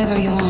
whatever you want,